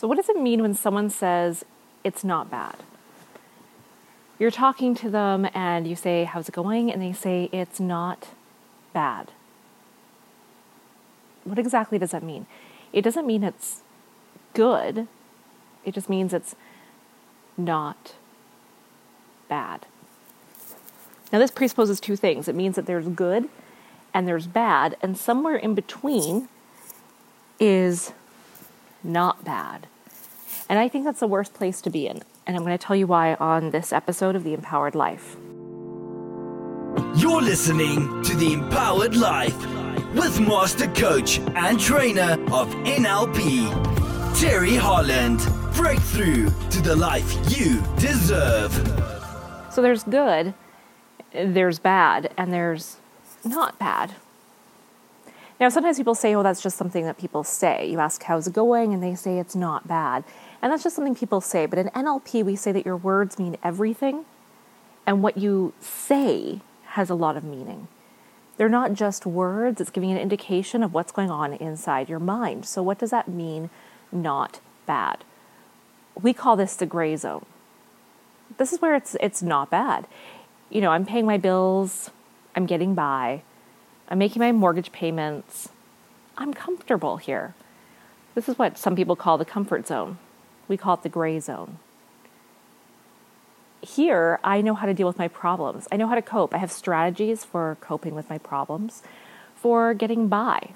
So, what does it mean when someone says it's not bad? You're talking to them and you say, How's it going? And they say, It's not bad. What exactly does that mean? It doesn't mean it's good, it just means it's not bad. Now, this presupposes two things it means that there's good and there's bad, and somewhere in between is not bad. And I think that's the worst place to be in. And I'm going to tell you why on this episode of The Empowered Life. You're listening to The Empowered Life with Master Coach and Trainer of NLP, Terry Holland. Breakthrough to the life you deserve. So there's good, there's bad, and there's not bad. Now, sometimes people say, oh, that's just something that people say. You ask, how's it going? And they say it's not bad. And that's just something people say. But in NLP, we say that your words mean everything, and what you say has a lot of meaning. They're not just words, it's giving an indication of what's going on inside your mind. So, what does that mean, not bad? We call this the gray zone. This is where it's, it's not bad. You know, I'm paying my bills, I'm getting by, I'm making my mortgage payments, I'm comfortable here. This is what some people call the comfort zone. We call it the gray zone. Here, I know how to deal with my problems. I know how to cope. I have strategies for coping with my problems, for getting by.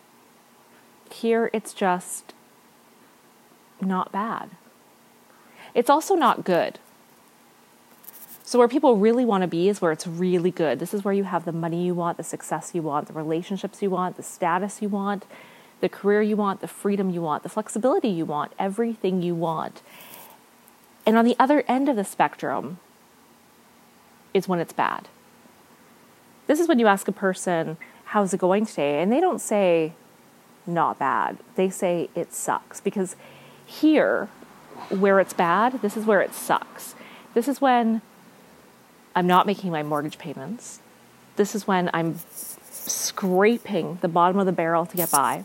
Here, it's just not bad. It's also not good. So, where people really want to be is where it's really good. This is where you have the money you want, the success you want, the relationships you want, the status you want, the career you want, the freedom you want, the flexibility you want, everything you want. And on the other end of the spectrum is when it's bad. This is when you ask a person, How's it going today? And they don't say, Not bad. They say, It sucks. Because here, where it's bad, this is where it sucks. This is when I'm not making my mortgage payments. This is when I'm scraping the bottom of the barrel to get by.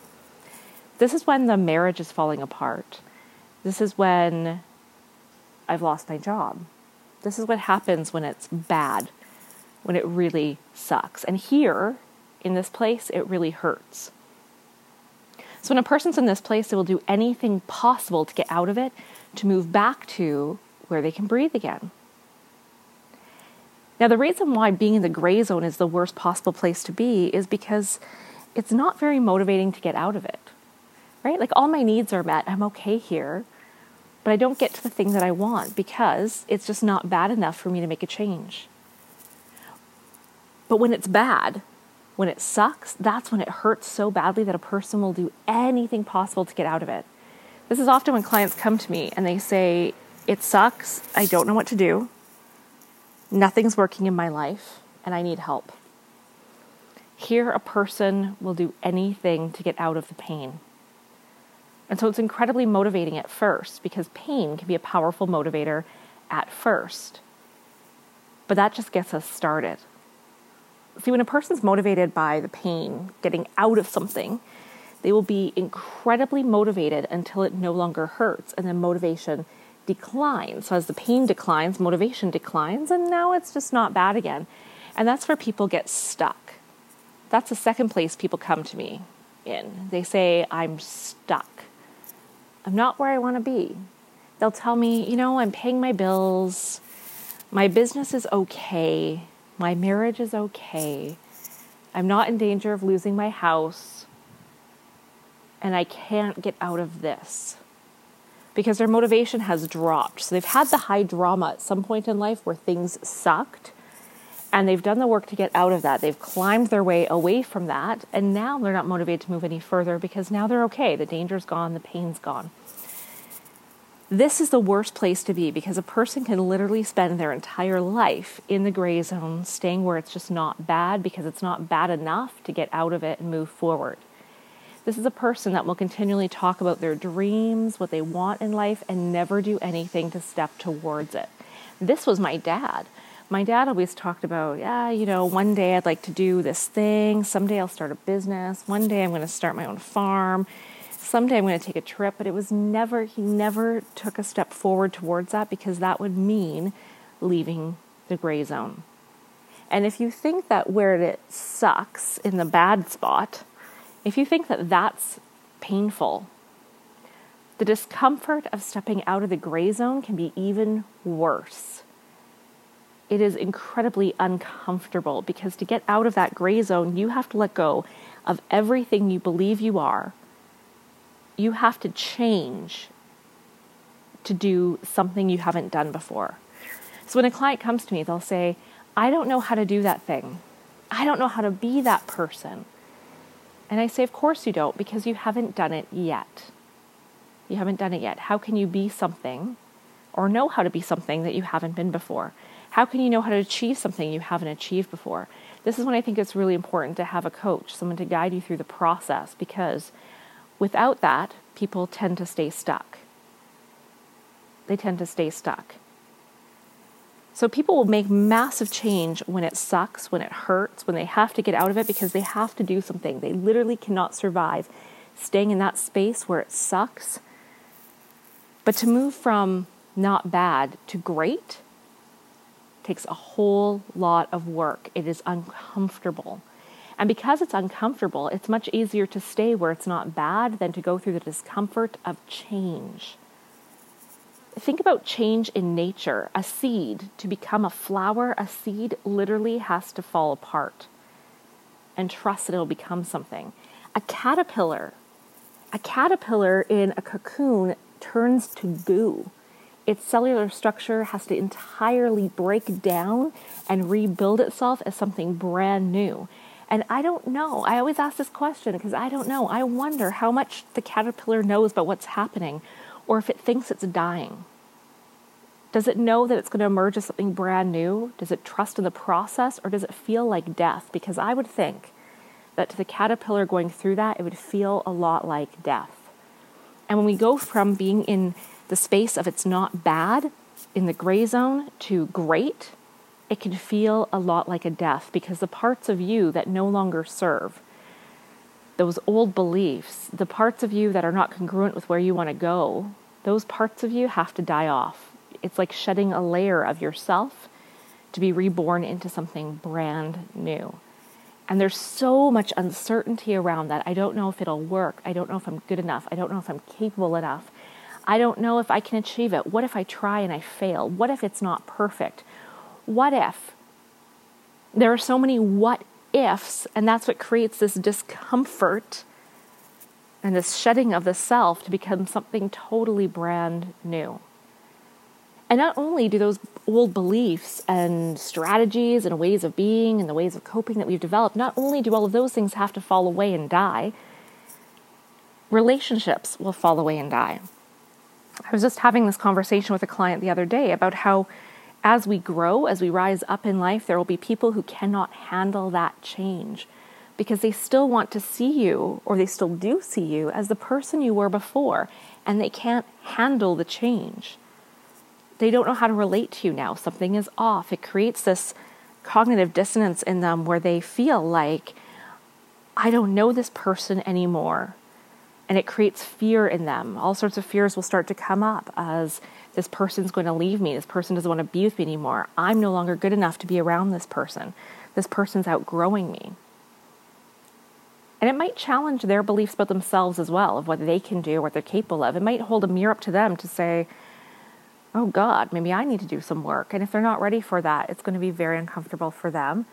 This is when the marriage is falling apart. This is when I've lost my job. This is what happens when it's bad, when it really sucks. And here, in this place, it really hurts. So when a person's in this place, they will do anything possible to get out of it, to move back to where they can breathe again. Now, the reason why being in the gray zone is the worst possible place to be is because it's not very motivating to get out of it right? Like all my needs are met. I'm okay here, but I don't get to the thing that I want because it's just not bad enough for me to make a change. But when it's bad, when it sucks, that's when it hurts so badly that a person will do anything possible to get out of it. This is often when clients come to me and they say, It sucks. I don't know what to do. Nothing's working in my life, and I need help. Here, a person will do anything to get out of the pain. And so it's incredibly motivating at first because pain can be a powerful motivator at first. But that just gets us started. See, when a person's motivated by the pain, getting out of something, they will be incredibly motivated until it no longer hurts, and then motivation declines. So, as the pain declines, motivation declines, and now it's just not bad again. And that's where people get stuck. That's the second place people come to me in. They say, I'm stuck. I'm not where I want to be. They'll tell me, you know, I'm paying my bills, my business is okay, my marriage is okay, I'm not in danger of losing my house, and I can't get out of this. Because their motivation has dropped. So they've had the high drama at some point in life where things sucked, and they've done the work to get out of that. They've climbed their way away from that, and now they're not motivated to move any further because now they're okay. The danger's gone, the pain's gone. This is the worst place to be because a person can literally spend their entire life in the gray zone, staying where it's just not bad because it's not bad enough to get out of it and move forward. This is a person that will continually talk about their dreams, what they want in life, and never do anything to step towards it. This was my dad my dad always talked about, yeah, you know, one day I'd like to do this thing. Someday I'll start a business. One day I'm going to start my own farm. Someday I'm going to take a trip, but it was never, he never took a step forward towards that because that would mean leaving the gray zone. And if you think that where it sucks in the bad spot, if you think that that's painful, the discomfort of stepping out of the gray zone can be even worse. It is incredibly uncomfortable because to get out of that gray zone, you have to let go of everything you believe you are. You have to change to do something you haven't done before. So when a client comes to me, they'll say, I don't know how to do that thing. I don't know how to be that person. And I say, Of course you don't, because you haven't done it yet. You haven't done it yet. How can you be something or know how to be something that you haven't been before? How can you know how to achieve something you haven't achieved before? This is when I think it's really important to have a coach, someone to guide you through the process, because without that, people tend to stay stuck. They tend to stay stuck. So people will make massive change when it sucks, when it hurts, when they have to get out of it because they have to do something. They literally cannot survive staying in that space where it sucks but to move from not bad to great takes a whole lot of work. It is uncomfortable. And because it's uncomfortable, it's much easier to stay where it's not bad than to go through the discomfort of change. Think about change in nature. A seed, to become a flower, a seed literally has to fall apart and trust that it'll become something. A caterpillar, a caterpillar in a cocoon turns to goo. Its cellular structure has to entirely break down and rebuild itself as something brand new. And I don't know. I always ask this question because I don't know. I wonder how much the caterpillar knows about what's happening or if it thinks it's dying. Does it know that it's going to emerge as something brand new? Does it trust in the process or does it feel like death? Because I would think that to the caterpillar going through that, it would feel a lot like death. And when we go from being in the space of it's not bad, in the gray zone, to great, it can feel a lot like a death because the parts of you that no longer serve, those old beliefs, the parts of you that are not congruent with where you want to go, those parts of you have to die off. It's like shedding a layer of yourself to be reborn into something brand new. And there's so much uncertainty around that. I don't know if it'll work. I don't know if I'm good enough. I don't know if I'm capable enough. I don't know if I can achieve it. What if I try and I fail? What if it's not perfect? What if? There are so many what ifs, and that's what creates this discomfort and this shedding of the self to become something totally brand new. And not only do those old beliefs and strategies and ways of being and the ways of coping that we've developed, not only do all of those things have to fall away and die, relationships will fall away and die. I was just having this conversation with a client the other day about how as we grow, as we rise up in life, there will be people who cannot handle that change because they still want to see you, or they still do see you, as the person you were before, and they can't handle the change they don't know how to relate to you now. Something is off. It creates this cognitive dissonance in them where they feel like, I don't know this person anymore. And it creates fear in them. All sorts of fears will start to come up as this person's going to leave me. This person doesn't want to be with me anymore. I'm no longer good enough to be around this person. This person's outgrowing me. And it might challenge their beliefs about themselves as well, of what they can do, what they're capable of. It might hold a mirror up to them to say, oh God, maybe I need to do some work. And if they're not ready for that, it's going to be very uncomfortable for them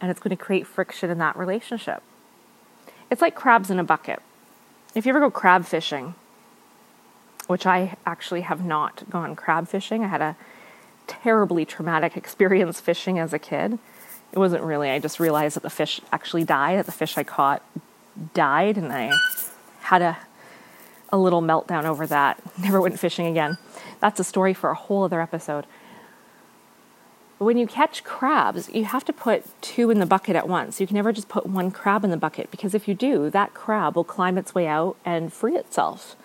and it's going to create friction in that relationship. It's like crabs in a bucket. If you ever go crab fishing, which I actually have not gone crab fishing, I had a terribly traumatic experience fishing as a kid. It wasn't really, I just realized that the fish actually died, that the fish I caught died, and I had a, a little meltdown over that. Never went fishing again. That's a story for a whole other episode. When you catch crabs, you have to put two in the bucket at once. You can never just put one crab in the bucket because if you do, that crab will climb its way out and free itself.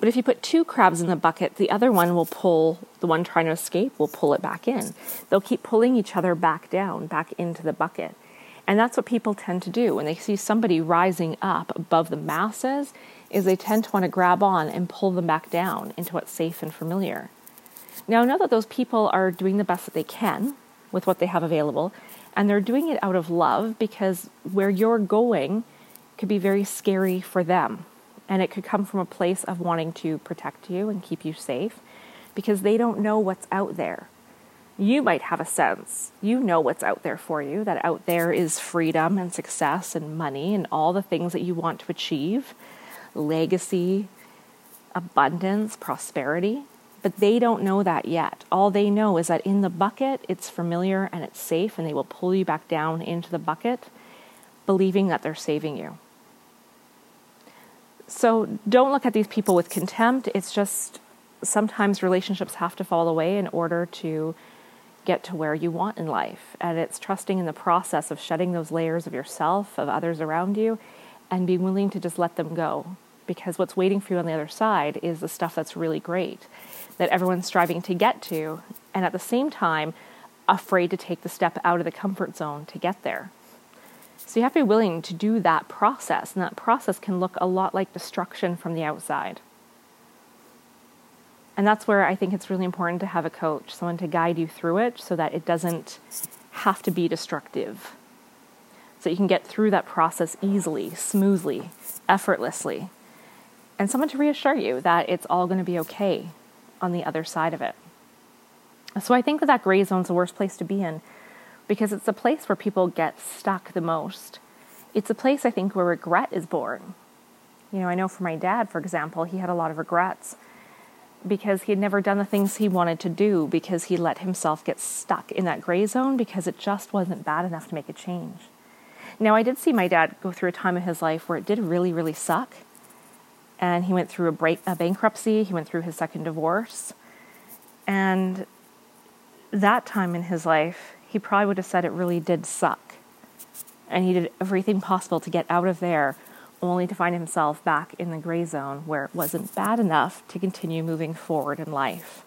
But if you put two crabs in the bucket, the other one will pull, the one trying to escape will pull it back in. They'll keep pulling each other back down, back into the bucket. And that's what people tend to do when they see somebody rising up above the masses is they tend to want to grab on and pull them back down into what's safe and familiar. Now, know that those people are doing the best that they can with what they have available, and they're doing it out of love because where you're going could be very scary for them. And it could come from a place of wanting to protect you and keep you safe because they don't know what's out there. You might have a sense. You know what's out there for you, that out there is freedom and success and money and all the things that you want to achieve legacy, abundance, prosperity. But they don't know that yet. All they know is that in the bucket, it's familiar and it's safe, and they will pull you back down into the bucket, believing that they're saving you. So don't look at these people with contempt. It's just sometimes relationships have to fall away in order to get to where you want in life. And it's trusting in the process of shedding those layers of yourself, of others around you, and being willing to just let them go. Because what's waiting for you on the other side is the stuff that's really great, that everyone's striving to get to, and at the same time, afraid to take the step out of the comfort zone to get there. So you have to be willing to do that process, and that process can look a lot like destruction from the outside. And that's where I think it's really important to have a coach, someone to guide you through it so that it doesn't have to be destructive. So you can get through that process easily, smoothly, effortlessly. And someone to reassure you that it's all going to be okay on the other side of it. So I think that that gray zone is the worst place to be in because it's a place where people get stuck the most. It's a place, I think, where regret is born. You know, I know for my dad, for example, he had a lot of regrets because he had never done the things he wanted to do because he let himself get stuck in that gray zone because it just wasn't bad enough to make a change. Now, I did see my dad go through a time in his life where it did really, really suck. And he went through a, break, a bankruptcy, he went through his second divorce. And that time in his life, he probably would have said it really did suck. And he did everything possible to get out of there, only to find himself back in the gray zone where it wasn't bad enough to continue moving forward in life.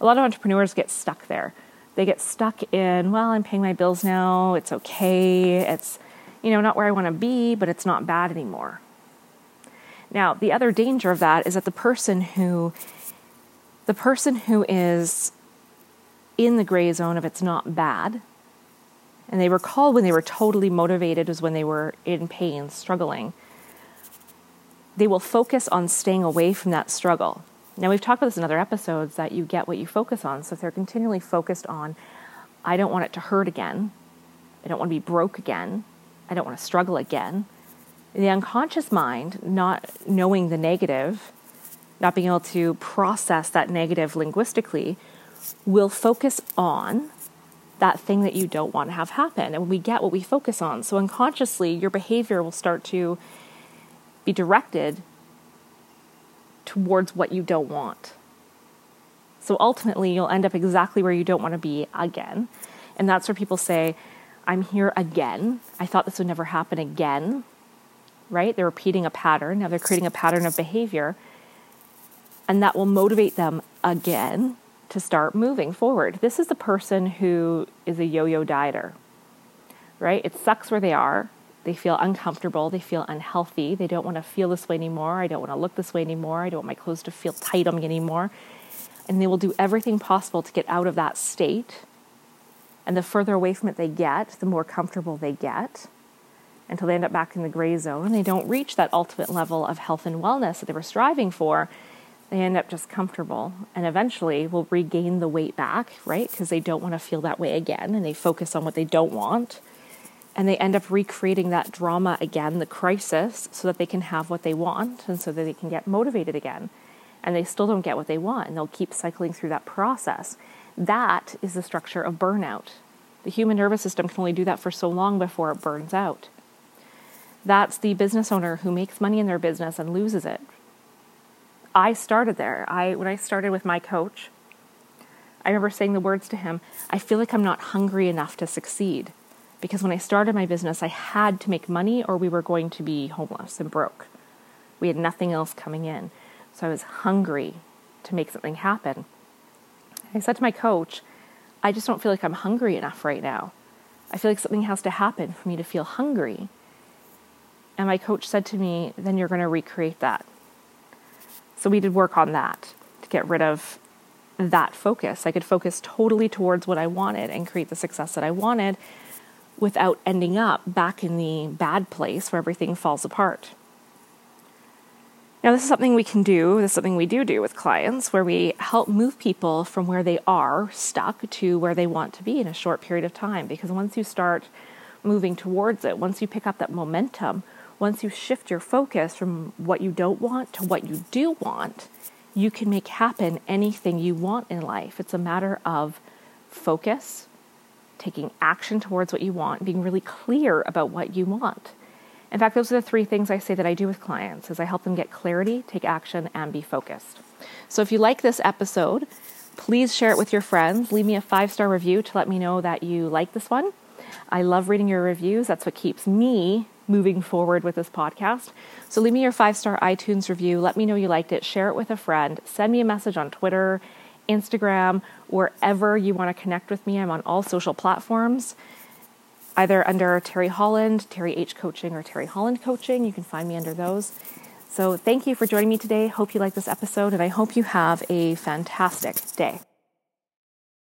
A lot of entrepreneurs get stuck there. They get stuck in, well, I'm paying my bills now, it's okay, it's, you know, not where I want to be, but it's not bad anymore. Now, the other danger of that is that the person who the person who is in the gray zone of it's not bad. And they recall when they were totally motivated was when they were in pain, struggling. They will focus on staying away from that struggle. Now, we've talked about this in other episodes that you get what you focus on. So if they're continually focused on, I don't want it to hurt again, I don't want to be broke again, I don't want to struggle again, the unconscious mind, not knowing the negative, not being able to process that negative linguistically, will focus on that thing that you don't want to have happen. And we get what we focus on. So unconsciously, your behavior will start to be directed towards what you don't want. So ultimately, you'll end up exactly where you don't want to be again. And that's where people say, I'm here again. I thought this would never happen again. Right? They're repeating a pattern. Now they're creating a pattern of behavior. And that will motivate them again to start moving forward. This is the person who is a yo yo dieter, right? It sucks where they are. They feel uncomfortable. They feel unhealthy. They don't want to feel this way anymore. I don't want to look this way anymore. I don't want my clothes to feel tight on me anymore. And they will do everything possible to get out of that state. And the further away from it they get, the more comfortable they get until they end up back in the gray zone and they don't reach that ultimate level of health and wellness that they were striving for they end up just comfortable and eventually will regain the weight back, right? Because they don't want to feel that way again and they focus on what they don't want. And they end up recreating that drama again, the crisis, so that they can have what they want and so that they can get motivated again. And they still don't get what they want and they'll keep cycling through that process. That is the structure of burnout. The human nervous system can only do that for so long before it burns out. That's the business owner who makes money in their business and loses it, I started there. I when I started with my coach, I remember saying the words to him, I feel like I'm not hungry enough to succeed. Because when I started my business, I had to make money or we were going to be homeless and broke. We had nothing else coming in. So I was hungry to make something happen. I said to my coach, I just don't feel like I'm hungry enough right now. I feel like something has to happen for me to feel hungry. And my coach said to me, then you're going to recreate that. So we did work on that to get rid of that focus. I could focus totally towards what I wanted and create the success that I wanted without ending up back in the bad place where everything falls apart. Now, this is something we can do, this is something we do do with clients, where we help move people from where they are stuck to where they want to be in a short period of time. Because once you start moving towards it, once you pick up that momentum, once you shift your focus from what you don't want to what you do want, you can make happen anything you want in life. It's a matter of focus, taking action towards what you want, being really clear about what you want. In fact, those are the three things I say that I do with clients is I help them get clarity, take action, and be focused. So if you like this episode, please share it with your friends. Leave me a five-star review to let me know that you like this one. I love reading your reviews. That's what keeps me moving forward with this podcast. So leave me your five-star iTunes review. Let me know you liked it. Share it with a friend. Send me a message on Twitter, Instagram, wherever you want to connect with me. I'm on all social platforms either under Terry Holland, Terry H Coaching, or Terry Holland Coaching. You can find me under those. So thank you for joining me today. Hope you like this episode, and I hope you have a fantastic day.